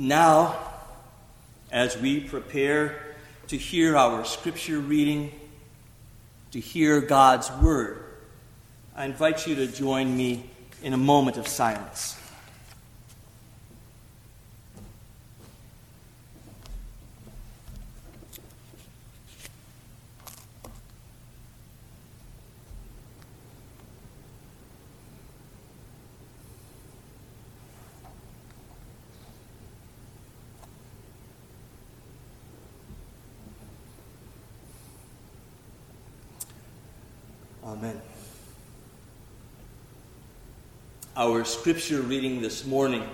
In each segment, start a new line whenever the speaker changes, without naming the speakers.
Now, as we prepare to hear our scripture reading, to hear God's word, I invite you to join me in a moment of silence. Amen. Our scripture reading this morning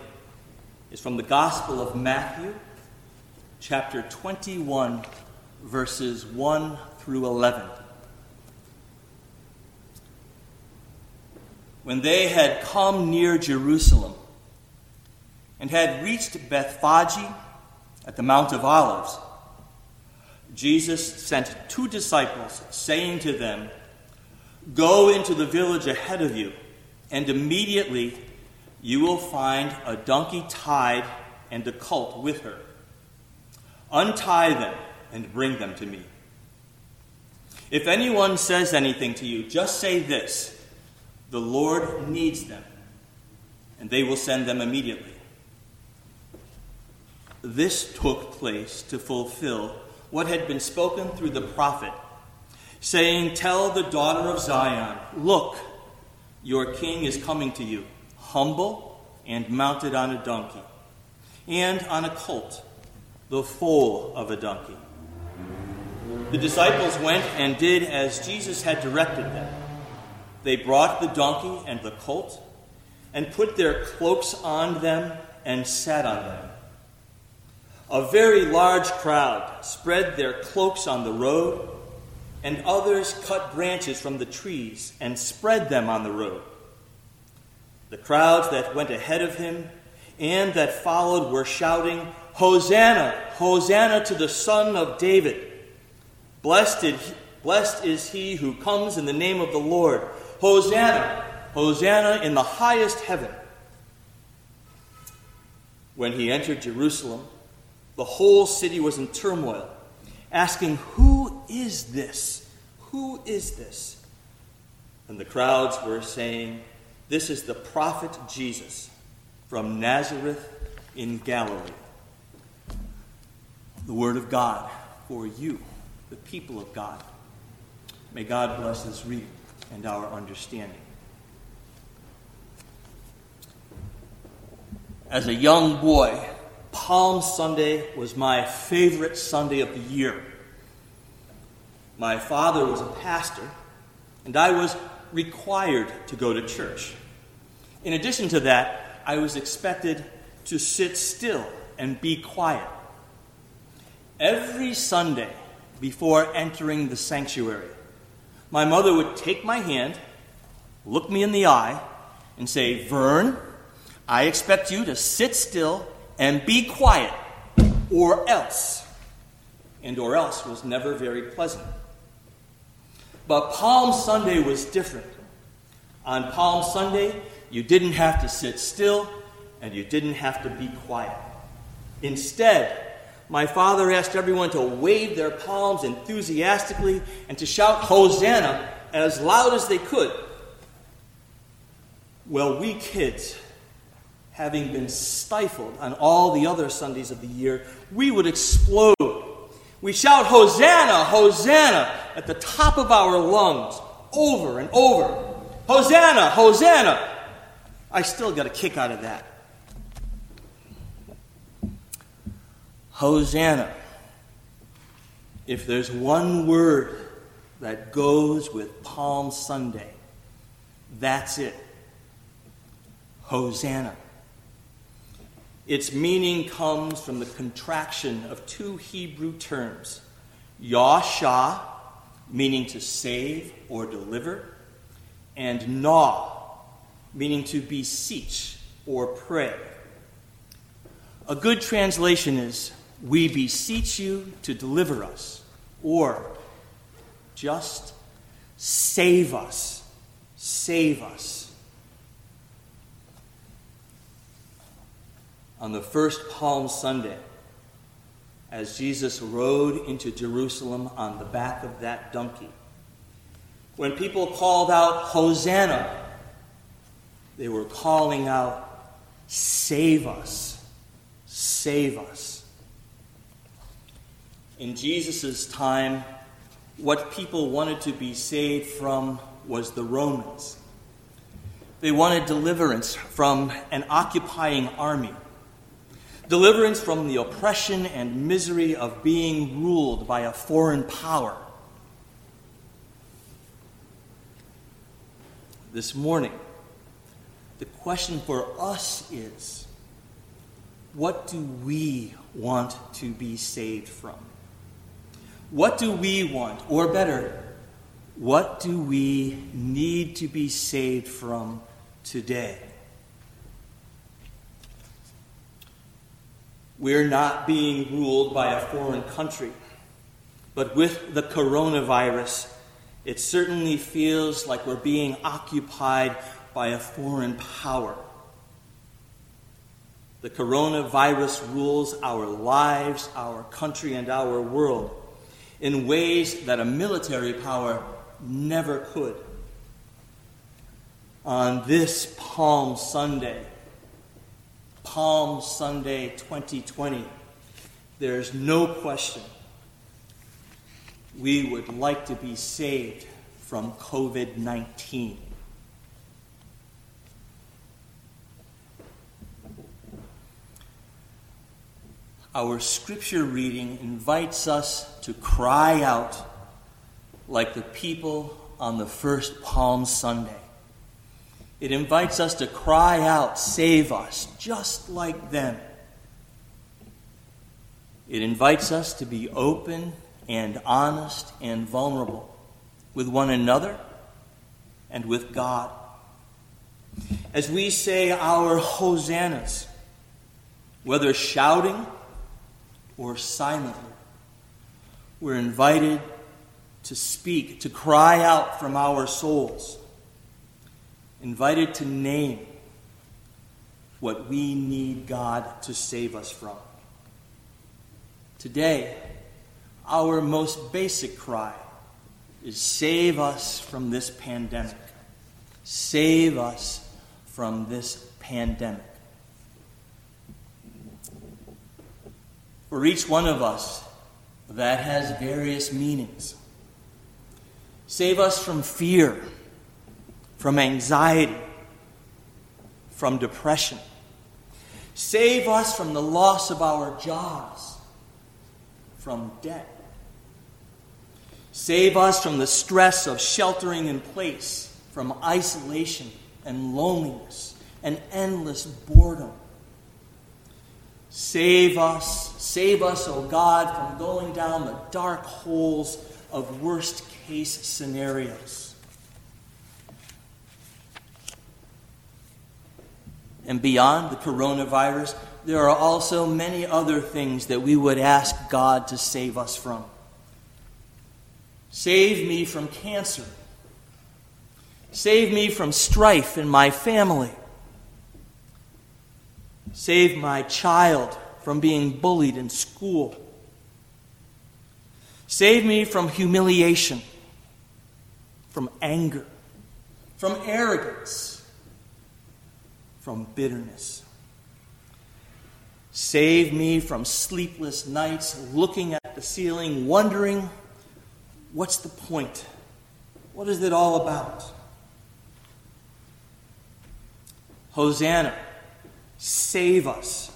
is from the Gospel of Matthew, chapter 21, verses 1 through 11. When they had come near Jerusalem and had reached Bethphage at the Mount of Olives, Jesus sent two disciples, saying to them, Go into the village ahead of you, and immediately you will find a donkey tied and a colt with her. Untie them and bring them to me. If anyone says anything to you, just say this The Lord needs them, and they will send them immediately. This took place to fulfill what had been spoken through the prophet saying, Tell the daughter of Zion, Look, your king is coming to you, humble and mounted on a donkey, and on a colt, the foal of a donkey. The disciples went and did as Jesus had directed them. They brought the donkey and the colt, and put their cloaks on them, and sat on them. A very large crowd spread their cloaks on the road and others cut branches from the trees and spread them on the road. The crowds that went ahead of him and that followed were shouting, Hosanna! Hosanna to the Son of David! Blessed is, blessed is he who comes in the name of the Lord. Hosanna! Hosanna in the highest heaven. When he entered Jerusalem, the whole city was in turmoil, asking, Who is this? Who is this? And the crowds were saying, This is the prophet Jesus from Nazareth in Galilee. The word of God for you, the people of God. May God bless this reading and our understanding. As a young boy, Palm Sunday was my favorite Sunday of the year. My father was a pastor, and I was required to go to church. In addition to that, I was expected to sit still and be quiet. Every Sunday before entering the sanctuary, my mother would take my hand, look me in the eye, and say, Vern, I expect you to sit still and be quiet, or else. And or else was never very pleasant. But Palm Sunday was different. On Palm Sunday, you didn't have to sit still and you didn't have to be quiet. Instead, my father asked everyone to wave their palms enthusiastically and to shout Hosanna as loud as they could. Well, we kids, having been stifled on all the other Sundays of the year, we would explode we shout, Hosanna, Hosanna, at the top of our lungs, over and over. Hosanna, Hosanna. I still got a kick out of that. Hosanna. If there's one word that goes with Palm Sunday, that's it. Hosanna. Its meaning comes from the contraction of two Hebrew terms Yasha, meaning to save or deliver, and Na, meaning to beseech or pray. A good translation is We beseech you to deliver us, or just save us. Save us. on the first Palm Sunday, as Jesus rode into Jerusalem on the back of that donkey, when people called out, Hosanna, they were calling out, Save us, save us. In Jesus' time, what people wanted to be saved from was the Romans. They wanted deliverance from an occupying army, deliverance from the oppression and misery of being ruled by a foreign power. This morning, the question for us is what do we want to be saved from? What do we want? Or better, what do we need to be saved from today? We're not being ruled by a foreign country, but with the coronavirus, it certainly feels like we're being occupied by a foreign power. The coronavirus rules our lives, our country, and our world in ways that a military power never could. On this Palm Sunday, Palm Sunday 2020, there's no question we would like to be saved from COVID 19. Our scripture reading invites us to cry out like the people on the first Palm Sunday. It invites us to cry out, Save us, just like them. It invites us to be open and honest and vulnerable with one another and with God. As we say our hosannas, whether shouting or silently. We're invited to speak, to cry out from our souls, invited to name what we need God to save us from. Today, our most basic cry is save us from this pandemic. Save us from this pandemic. For each one of us, that has various meanings. Save us from fear, from anxiety, from depression. Save us from the loss of our jobs, from debt. Save us from the stress of sheltering in place, from isolation and loneliness and endless boredom. Save us, save us, O oh God, from going down the dark holes of worst case scenarios. And beyond the coronavirus, there are also many other things that we would ask God to save us from. Save me from cancer. Save me from strife in my family. Save my child from being bullied in school. Save me from humiliation, from anger, from arrogance, from bitterness. Save me from sleepless nights looking at the ceiling, wondering what's the point? What is it all about? Hosanna Save us.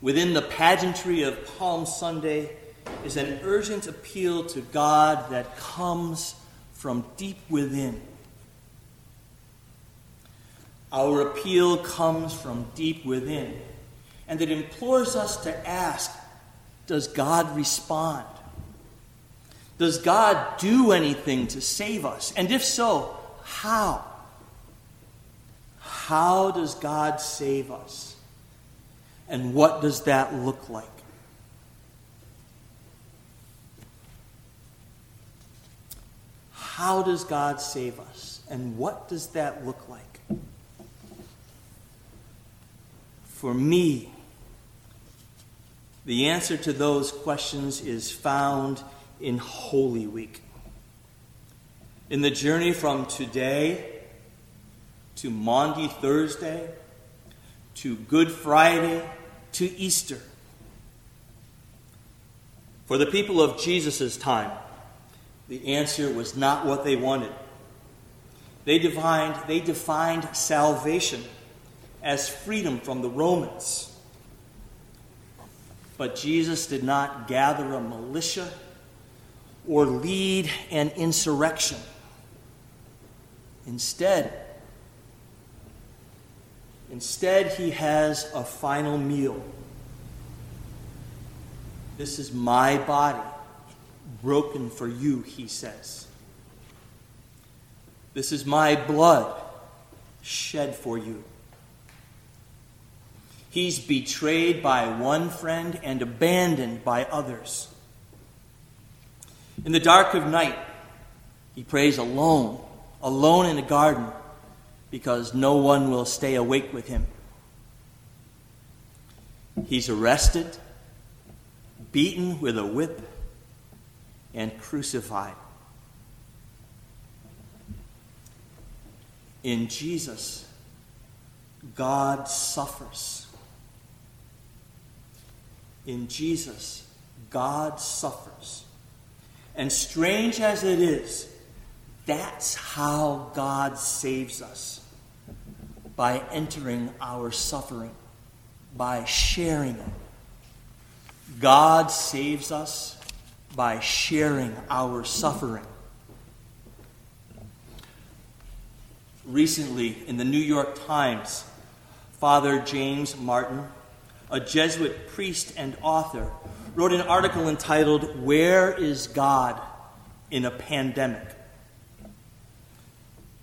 Within the pageantry of Palm Sunday is an urgent appeal to God that comes from deep within. Our appeal comes from deep within, and it implores us to ask Does God respond? Does God do anything to save us? And if so, how? How does God save us? And what does that look like? How does God save us? And what does that look like? For me? The answer to those questions is found in Holy Week. In the journey from today to Maundy Thursday to Good Friday to Easter. For the people of Jesus' time, the answer was not what they wanted. They defined, they defined salvation as freedom from the Romans. But Jesus did not gather a militia or lead an insurrection. Instead, instead he has a final meal. This is my body, broken for you, he says. This is my blood, shed for you. He's betrayed by one friend and abandoned by others. In the dark of night, he prays alone, alone in a garden, because no one will stay awake with him. He's arrested, beaten with a whip, and crucified. In Jesus, God suffers. In Jesus, God suffers. And strange as it is, that's how God saves us by entering our suffering, by sharing it. God saves us by sharing our suffering. Recently, in the New York Times, Father James Martin a Jesuit priest and author, wrote an article entitled, Where is God in a Pandemic?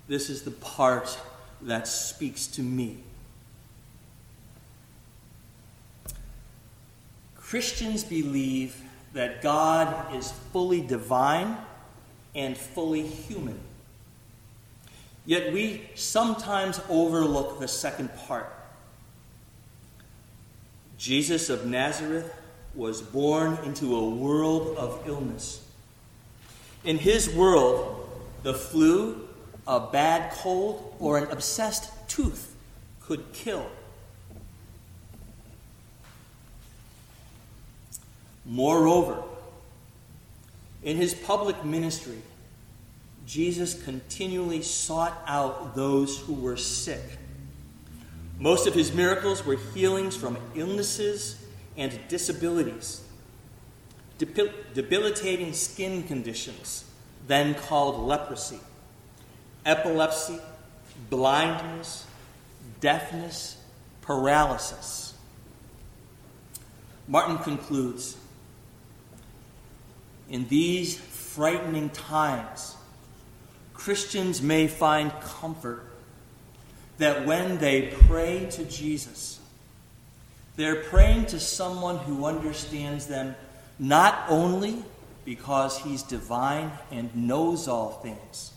This is the part that speaks to me. Christians believe that God is fully divine and fully human. Yet we sometimes overlook the second part Jesus of Nazareth was born into a world of illness. In his world, the flu, a bad cold, or an abscessed tooth could kill. Moreover, in his public ministry, Jesus continually sought out those who were sick most of his miracles were healings from illnesses and disabilities, debil- debilitating skin conditions, then called leprosy, epilepsy, blindness, deafness, paralysis. Martin concludes In these frightening times, Christians may find comfort that when they pray to Jesus, they're praying to someone who understands them not only because he's divine and knows all things,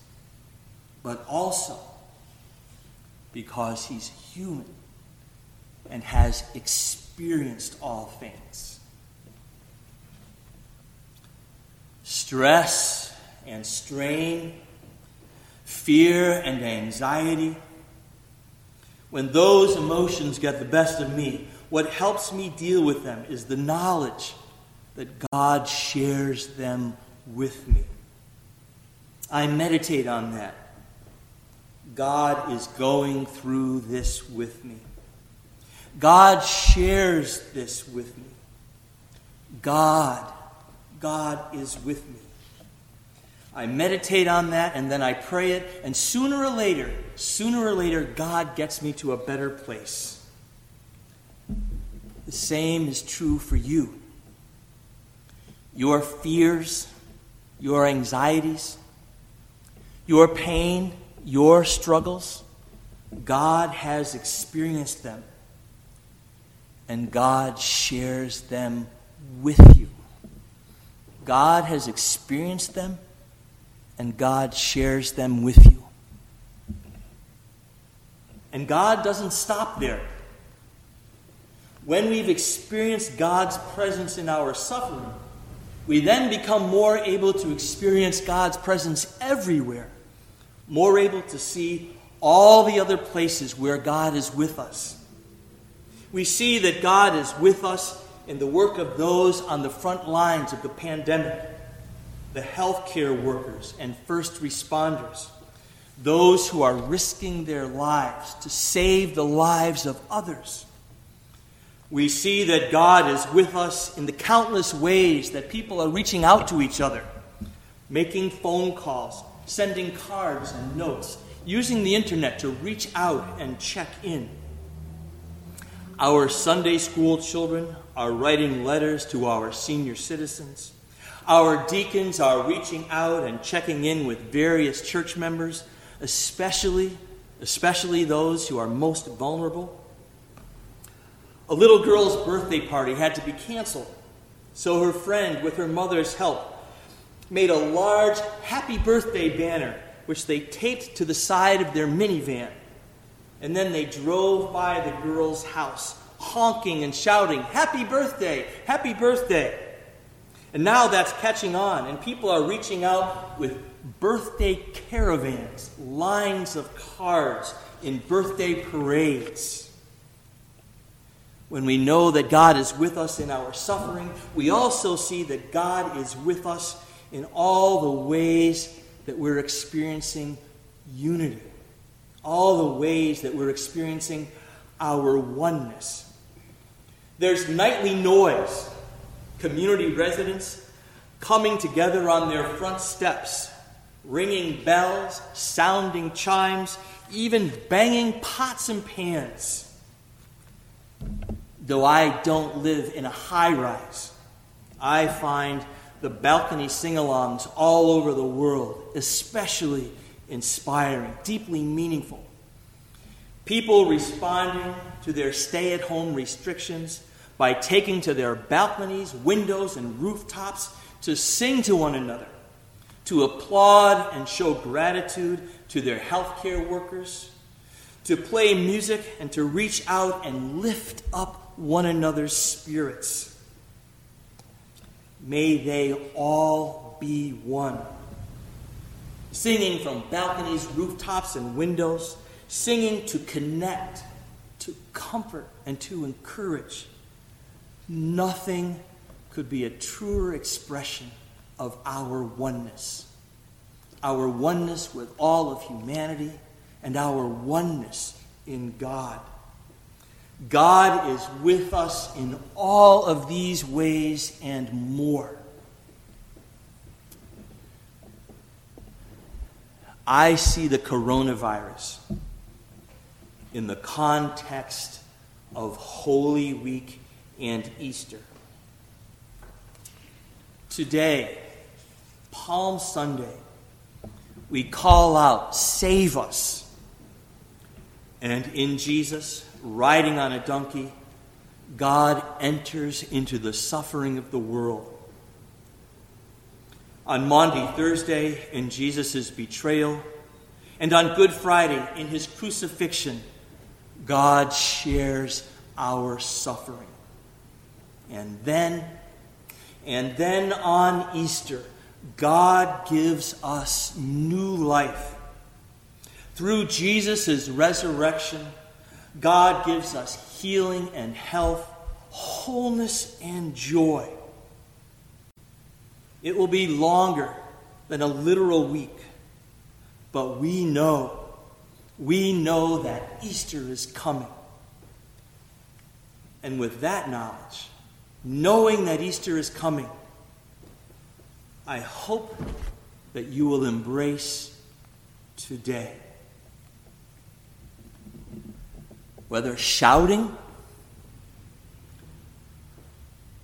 but also because he's human and has experienced all things. Stress and strain, fear and anxiety when those emotions get the best of me, what helps me deal with them is the knowledge that God shares them with me. I meditate on that. God is going through this with me. God shares this with me. God, God is with me. I meditate on that and then I pray it, and sooner or later, sooner or later, God gets me to a better place. The same is true for you. Your fears, your anxieties, your pain, your struggles, God has experienced them, and God shares them with you. God has experienced them and God shares them with you. And God doesn't stop there. when we've experienced God's presence in our suffering, we then become more able to experience God's presence everywhere, more able to see all the other places where God is with us. We see that God is with us in the work of those on the front lines of the pandemic the healthcare workers and first responders, those who are risking their lives to save the lives of others. We see that God is with us in the countless ways that people are reaching out to each other, making phone calls, sending cards and notes, using the internet to reach out and check in. Our Sunday school children are writing letters to our senior citizens. Our deacons are reaching out and checking in with various church members, especially, especially those who are most vulnerable. A little girl's birthday party had to be canceled, so her friend, with her mother's help, made a large happy birthday banner which they taped to the side of their minivan. And then they drove by the girl's house, honking and shouting, Happy birthday! Happy birthday! And now that's catching on, and people are reaching out with birthday caravans, lines of cars, in birthday parades. When we know that God is with us in our suffering, we also see that God is with us in all the ways that we're experiencing unity, all the ways that we're experiencing our oneness. There's nightly noise, community residents coming together on their front steps, ringing bells, sounding chimes, even banging pots and pans though I don't live in a high rise, I find the balcony sing alongs all over the world especially inspiring, deeply meaningful. People responding to their stay at home restrictions by taking to their balconies, windows, and rooftops to sing to one another, to applaud and show gratitude to their healthcare workers, to play music and to reach out and lift up one another's spirits. May they all be one. Singing from balconies, rooftops, and windows, singing to connect, to comfort, and to encourage. Nothing could be a truer expression of our oneness. Our oneness with all of humanity and our oneness in God. God is with us in all of these ways and more. I see the coronavirus in the context of Holy Week and Easter. Today, Palm Sunday, we call out, Save us. And in Jesus, riding on a donkey, God enters into the suffering of the world. On Maundy Thursday, in Jesus' betrayal, and on Good Friday, in his crucifixion, God shares our suffering. And then, and then on Easter, God gives us new life. Through Jesus' resurrection, God gives us healing and health, wholeness and joy. It will be longer than a literal week, but we know, we know that Easter is coming. And with that knowledge, knowing that Easter is coming, I hope that you will embrace today. whether shouting,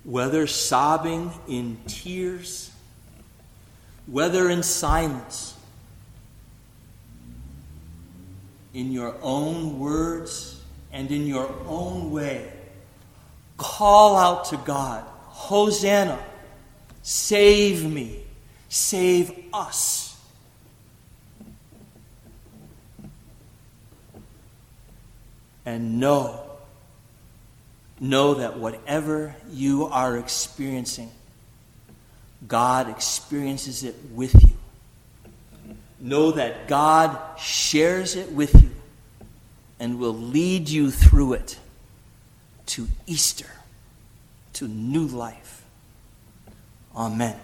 whether sobbing in tears, whether in silence, in your own words and in your own way, call out to God, Hosanna, save me, save us. and know know that whatever you are experiencing, God experiences it with you. Know that God shares it with you and will lead you through it to Easter, to new life. Amen.